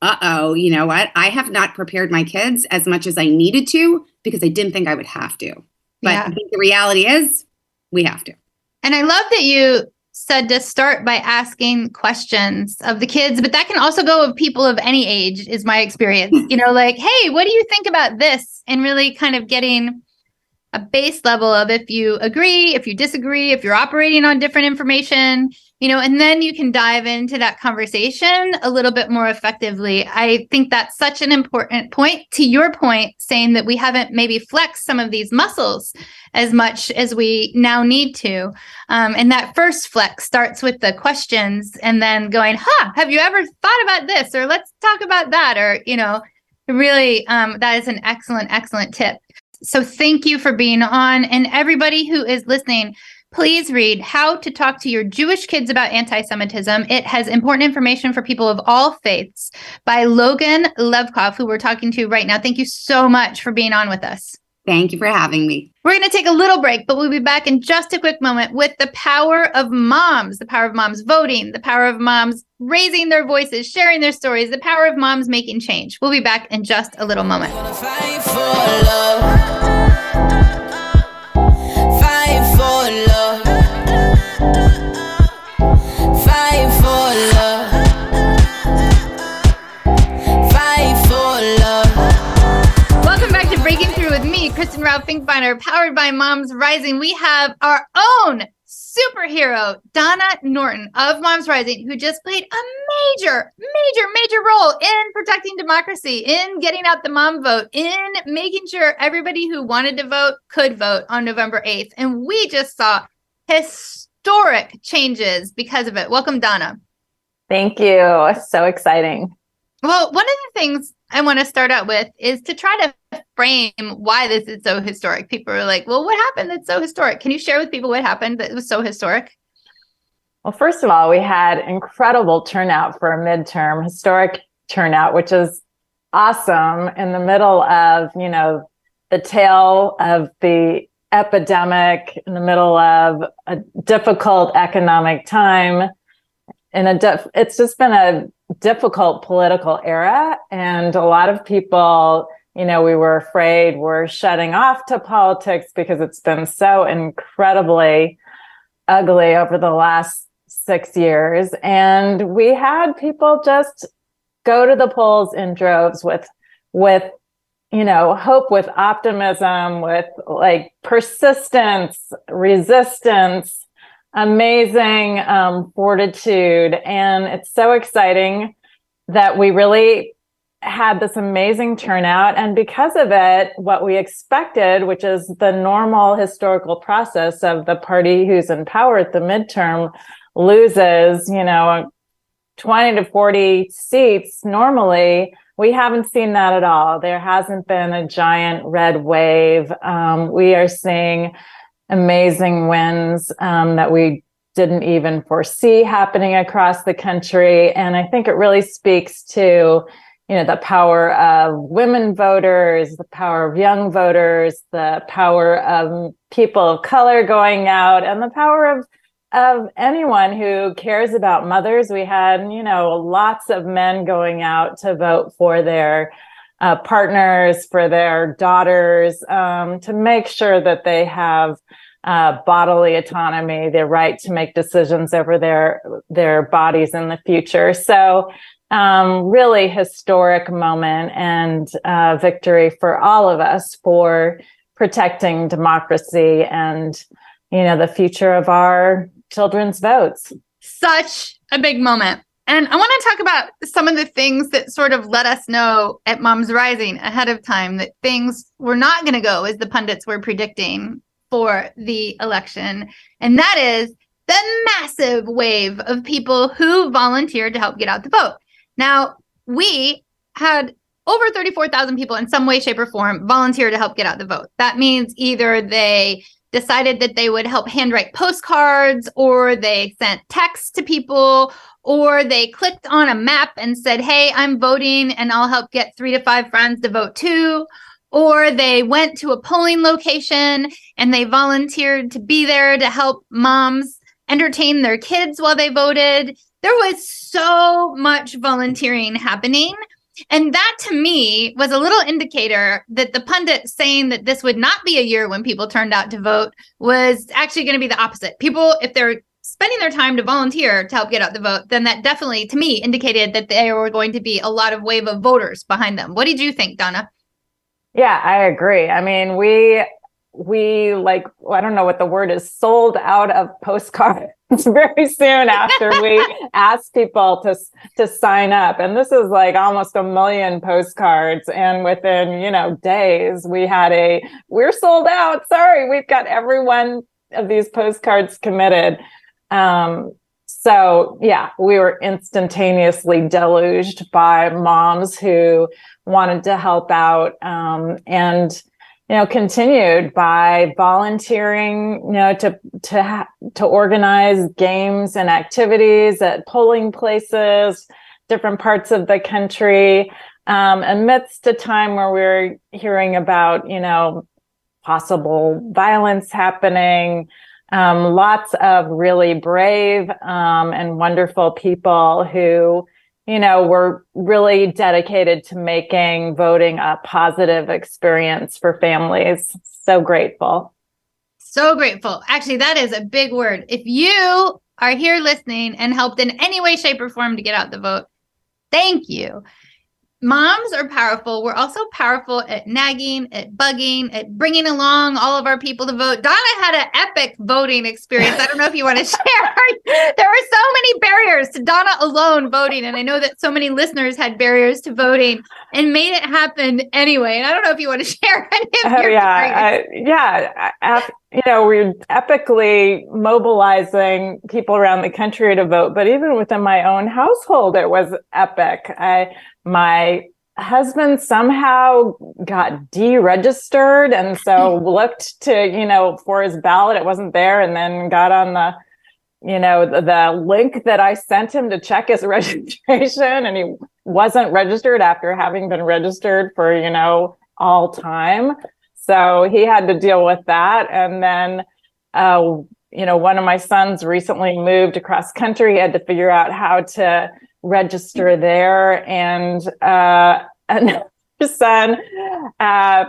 uh oh, you know what? I have not prepared my kids as much as I needed to because I didn't think I would have to. But yeah. I think the reality is we have to. And I love that you said to start by asking questions of the kids, but that can also go of people of any age, is my experience. [laughs] you know, like, hey, what do you think about this? And really kind of getting a base level of if you agree, if you disagree, if you're operating on different information, you know, and then you can dive into that conversation a little bit more effectively. I think that's such an important point to your point, saying that we haven't maybe flexed some of these muscles as much as we now need to. Um, and that first flex starts with the questions and then going, huh, have you ever thought about this? Or let's talk about that. Or, you know, really, um, that is an excellent, excellent tip. So thank you for being on. And everybody who is listening, please read How to Talk to Your Jewish Kids About Anti Semitism. It has important information for people of all faiths by Logan Levkoff, who we're talking to right now. Thank you so much for being on with us. Thank you for having me. We're going to take a little break, but we'll be back in just a quick moment with the power of moms, the power of moms voting, the power of moms raising their voices, sharing their stories, the power of moms making change. We'll be back in just a little moment. Kristin Rowe Finkbeiner, powered by Moms Rising. We have our own superhero, Donna Norton of Moms Rising, who just played a major, major, major role in protecting democracy, in getting out the mom vote, in making sure everybody who wanted to vote could vote on November 8th. And we just saw historic changes because of it. Welcome, Donna. Thank you. So exciting. Well, one of the things I want to start out with is to try to frame why this is so historic. People are like, well, what happened that's so historic? Can you share with people what happened that was so historic? Well, first of all, we had incredible turnout for a midterm, historic turnout, which is awesome in the middle of, you know, the tail of the epidemic, in the middle of a difficult economic time. In a diff- it's just been a difficult political era and a lot of people you know, we were afraid we're shutting off to politics because it's been so incredibly ugly over the last six years. And we had people just go to the polls in droves with, with, you know, hope, with optimism, with like persistence, resistance, amazing um, fortitude. And it's so exciting that we really had this amazing turnout. And because of it, what we expected, which is the normal historical process of the party who's in power at the midterm loses, you know, 20 to 40 seats normally. We haven't seen that at all. There hasn't been a giant red wave. Um, we are seeing amazing wins um, that we didn't even foresee happening across the country. And I think it really speaks to you know the power of women voters the power of young voters the power of people of color going out and the power of of anyone who cares about mothers we had you know lots of men going out to vote for their uh, partners for their daughters um, to make sure that they have uh, bodily autonomy, their right to make decisions over their their bodies in the future. So um, really historic moment and uh, victory for all of us for protecting democracy and you know the future of our children's votes such a big moment and i want to talk about some of the things that sort of let us know at moms rising ahead of time that things were not going to go as the pundits were predicting for the election and that is the massive wave of people who volunteered to help get out the vote now, we had over 34,000 people in some way, shape, or form volunteer to help get out the vote. That means either they decided that they would help handwrite postcards, or they sent texts to people, or they clicked on a map and said, Hey, I'm voting and I'll help get three to five friends to vote too. Or they went to a polling location and they volunteered to be there to help moms entertain their kids while they voted there was so much volunteering happening. And that to me was a little indicator that the pundit saying that this would not be a year when people turned out to vote was actually going to be the opposite. People, if they're spending their time to volunteer to help get out the vote, then that definitely to me indicated that there were going to be a lot of wave of voters behind them. What did you think, Donna? Yeah, I agree. I mean, we we like I don't know what the word is sold out of postcards [laughs] very soon after we [laughs] asked people to to sign up and this is like almost a million postcards and within you know days we had a we're sold out sorry we've got every one of these postcards committed um so yeah we were instantaneously deluged by moms who wanted to help out um and you know continued by volunteering you know to to to organize games and activities at polling places different parts of the country. Um, amidst a time where we're hearing about you know possible violence happening um, lots of really brave um, and wonderful people who you know, we're really dedicated to making voting a positive experience for families. So grateful. So grateful. Actually, that is a big word. If you are here listening and helped in any way, shape, or form to get out the vote, thank you moms are powerful. We're also powerful at nagging, at bugging, at bringing along all of our people to vote. Donna had an epic voting experience. I don't know if you want to [laughs] share. there were so many barriers to Donna alone voting. And I know that so many listeners had barriers to voting and made it happen anyway. And I don't know if you want to [laughs] share any of oh, your yeah, yeah. you know, we're epically mobilizing people around the country to vote, but even within my own household, it was epic. I my husband somehow got deregistered and so [laughs] looked to you know for his ballot. It wasn't there and then got on the you know the, the, link that i sent him to check his [laughs] registration and he wasn't registered after having been registered for you know all time. So he had to deal with that. And then uh, you know one of my sons recently moved across country. He had to figure out how to register there. And uh [laughs] and son uh,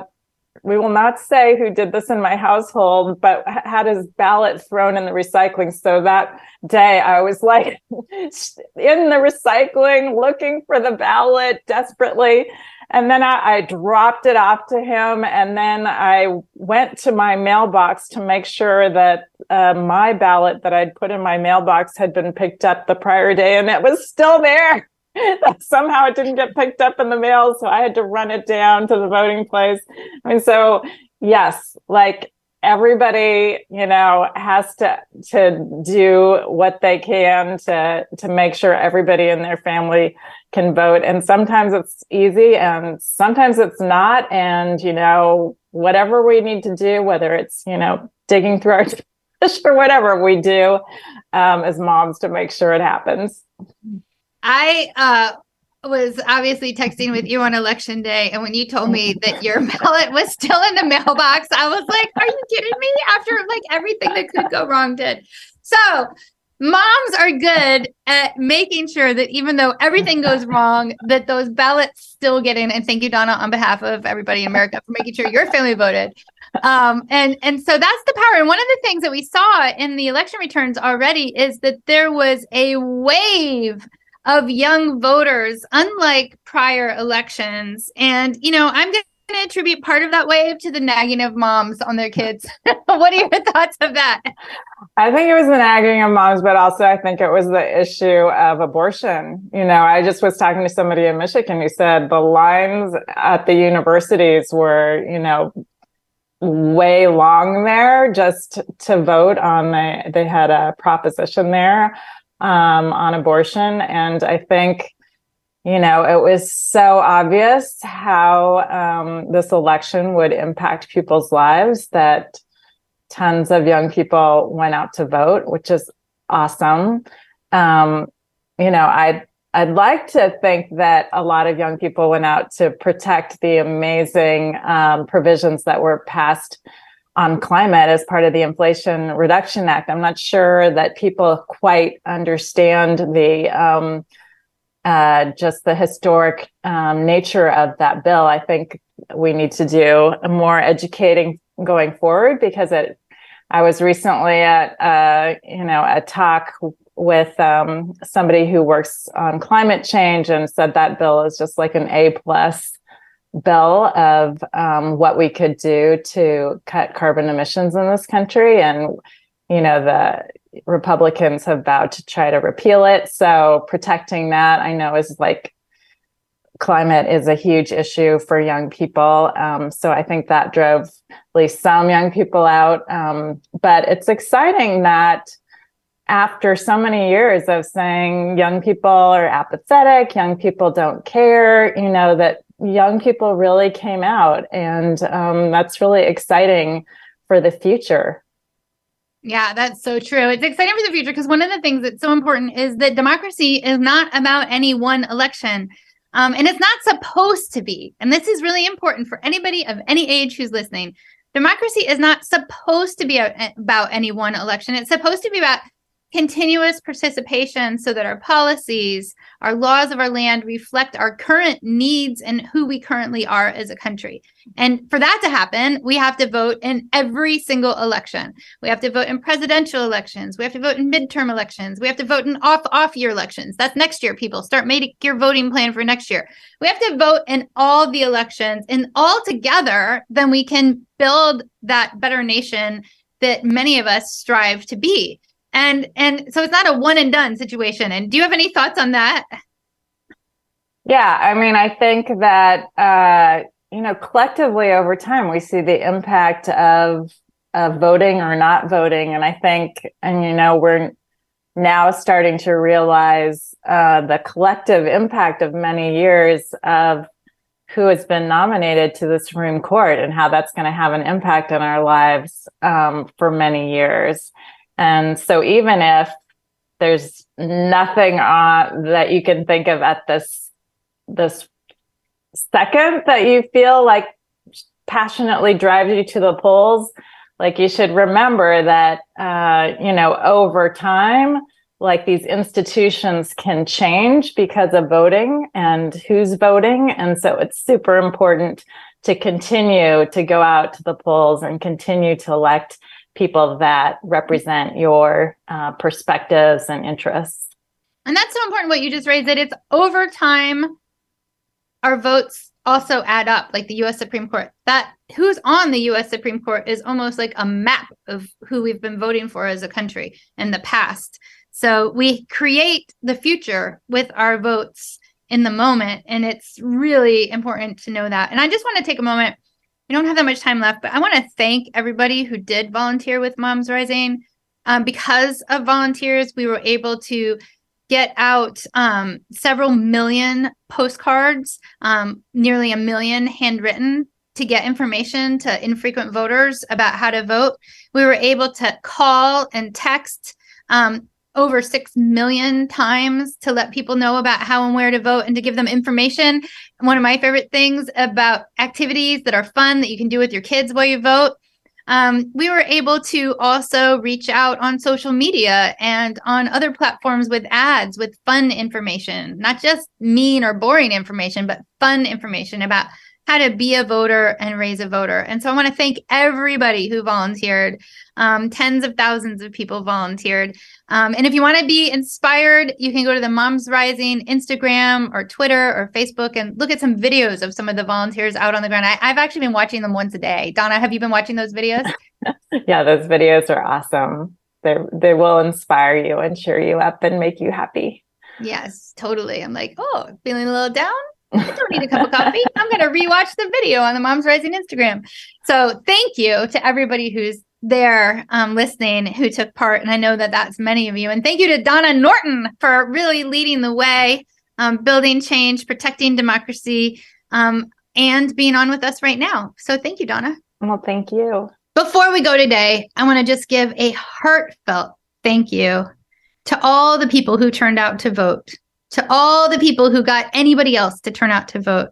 we will not say who did this in my household, but had his ballot thrown in the recycling. So that day I was like [laughs] in the recycling looking for the ballot desperately. And then I, I, dropped it off to him. And then I went to my mailbox to make sure that uh, my ballot that I'd put in my mailbox had been picked up the prior day and it was still there. [laughs] somehow it didn't get picked up in the mail. So I had to run it down to the voting place. I mean, so yes, like everybody, you know, has to to do what they can to to make sure everybody in their family can vote. And sometimes it's easy and sometimes it's not. And, you know, whatever we need to do, whether it's, you know, digging through our [laughs] or whatever we do um, as moms to make sure it happens. I uh, was obviously texting with you on election day. And when you told me that your [laughs] ballot was still in the mailbox, I was like, are you kidding me? After like everything that could go wrong did. So moms are good at making sure that even though everything goes wrong, that those ballots still get in. And thank you, Donna, on behalf of everybody in America for making sure your family voted. Um, and and so that's the power. And one of the things that we saw in the election returns already is that there was a wave of young voters, unlike prior elections. And, you know, I'm going to attribute part of that wave to the nagging of moms on their kids. [laughs] what are your thoughts of that? I think it was the nagging of moms, but also I think it was the issue of abortion. You know, I just was talking to somebody in Michigan who said the lines at the universities were, you know, way long there just to vote on the they had a proposition there um, on abortion. And I think, you know, it was so obvious how um, this election would impact people's lives that tons of young people went out to vote, which is awesome. Um, you know, I'd I'd like to think that a lot of young people went out to protect the amazing um, provisions that were passed on climate as part of the Inflation Reduction Act. I'm not sure that people quite understand the um, uh, just the historic um, nature of that bill. I think we need to do more educating going forward because it. I was recently at uh, you know a talk with um, somebody who works on climate change and said that bill is just like an A plus bill of um, what we could do to cut carbon emissions in this country. And, you know, the Republicans have vowed to try to repeal it. So protecting that, I know, is like climate is a huge issue for young people. Um, so I think that drove at least some young people out. Um, but it's exciting that after so many years of saying young people are apathetic, young people don't care, you know, that young people really came out. And um, that's really exciting for the future. Yeah, that's so true. It's exciting for the future because one of the things that's so important is that democracy is not about any one election. Um, and it's not supposed to be. And this is really important for anybody of any age who's listening. Democracy is not supposed to be about any one election. It's supposed to be about continuous participation so that our policies, our laws of our land reflect our current needs and who we currently are as a country. And for that to happen, we have to vote in every single election. We have to vote in presidential elections. We have to vote in midterm elections. We have to vote in off off year elections. That's next year, people. Start making your voting plan for next year. We have to vote in all the elections and all together, then we can build that better nation that many of us strive to be and and so it's not a one and done situation. And do you have any thoughts on that? Yeah i mean i think that uh you know collectively over time we see the impact of of voting or not voting. And i think and you know we're now starting to realize uh, the collective impact of many years of who has been nominated to the Supreme Court and how that's going to have an impact on our lives um, for many years. And so even if there's nothing uh, that you can think of at this this second that you feel like passionately drives you to the polls, like you should remember that uh, you know over time like these institutions can change because of voting and who's voting. And so it's super important to continue to go out to the polls and continue to elect people that represent your uh, perspectives and interests. And that's so important what you just raised that it's over time, our votes also add up, like the US Supreme Court. That who's on the US Supreme Court is almost like a map of who we've been voting for as a country in the past. So we create the future with our votes in the moment. And it's really important to know that. And I just want to take a moment. We don't have that much time left, but I want to thank everybody who did volunteer with Moms Rising. Um, because of volunteers, we were able to get out um, several million postcards, um, nearly a million handwritten to get information to infrequent voters about how to vote. We were able to call and text um, over 6 million times to let people know about how and where to vote and to give them information. One of my favorite things about activities that are fun that you can do with your kids while you vote. Um, we were able to also reach out on social media and on other platforms with ads with fun information, not just mean or boring information, but fun information about how to be a voter and raise a voter. And so I want to thank everybody who volunteered. Um, tens of thousands of people volunteered. Um, and if you want to be inspired, you can go to the Moms Rising Instagram or Twitter or Facebook and look at some videos of some of the volunteers out on the ground. I, I've actually been watching them once a day. Donna, have you been watching those videos? [laughs] yeah, those videos are awesome. They they will inspire you and cheer you up and make you happy. Yes, totally. I'm like, oh, feeling a little down. I don't need a cup of coffee. I'm going to rewatch the video on the Moms Rising Instagram. So thank you to everybody who's there um, listening who took part. And I know that that's many of you. And thank you to Donna Norton for really leading the way, um, building change, protecting democracy, um, and being on with us right now. So thank you, Donna. Well, thank you. Before we go today, I want to just give a heartfelt thank you to all the people who turned out to vote to all the people who got anybody else to turn out to vote,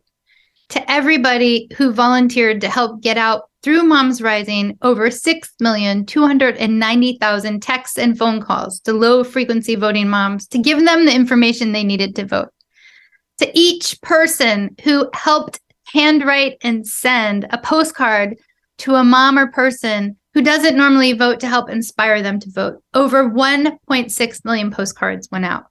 to everybody who volunteered to help get out through Moms Rising over 6,290,000 texts and phone calls to low frequency voting moms to give them the information they needed to vote. To each person who helped handwrite and send a postcard to a mom or person who doesn't normally vote to help inspire them to vote. Over 1.6 million postcards went out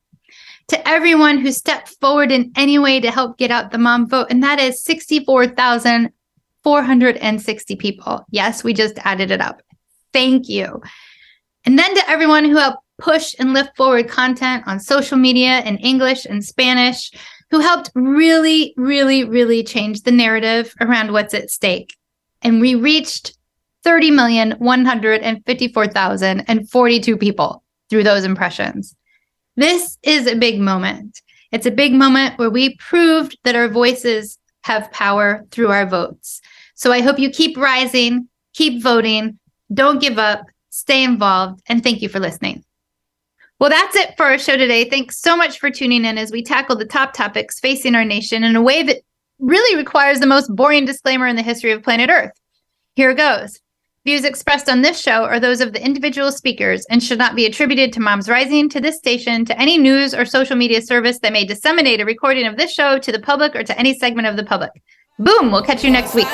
to everyone who stepped forward in any way to help get out the mom vote. And that is 64,460 people. Yes, we just added it up. Thank you. And then to everyone who helped push and lift forward content on social media in English and Spanish, who helped really, really, really change the narrative around what's at stake. And we reached 30,154,042 people through those impressions. This is a big moment. It's a big moment where we proved that our voices have power through our votes. So I hope you keep rising, keep voting, don't give up, stay involved, and thank you for listening. Well, that's it for our show today. Thanks so much for tuning in as we tackle the top topics facing our nation in a way that really requires the most boring disclaimer in the history of planet Earth. Here goes. Views expressed on this show are those of the individual speakers and should not be attributed to Moms Rising, to this station, to any news or social media service that may disseminate a recording of this show to the public or to any segment of the public. Boom, we'll catch you next week.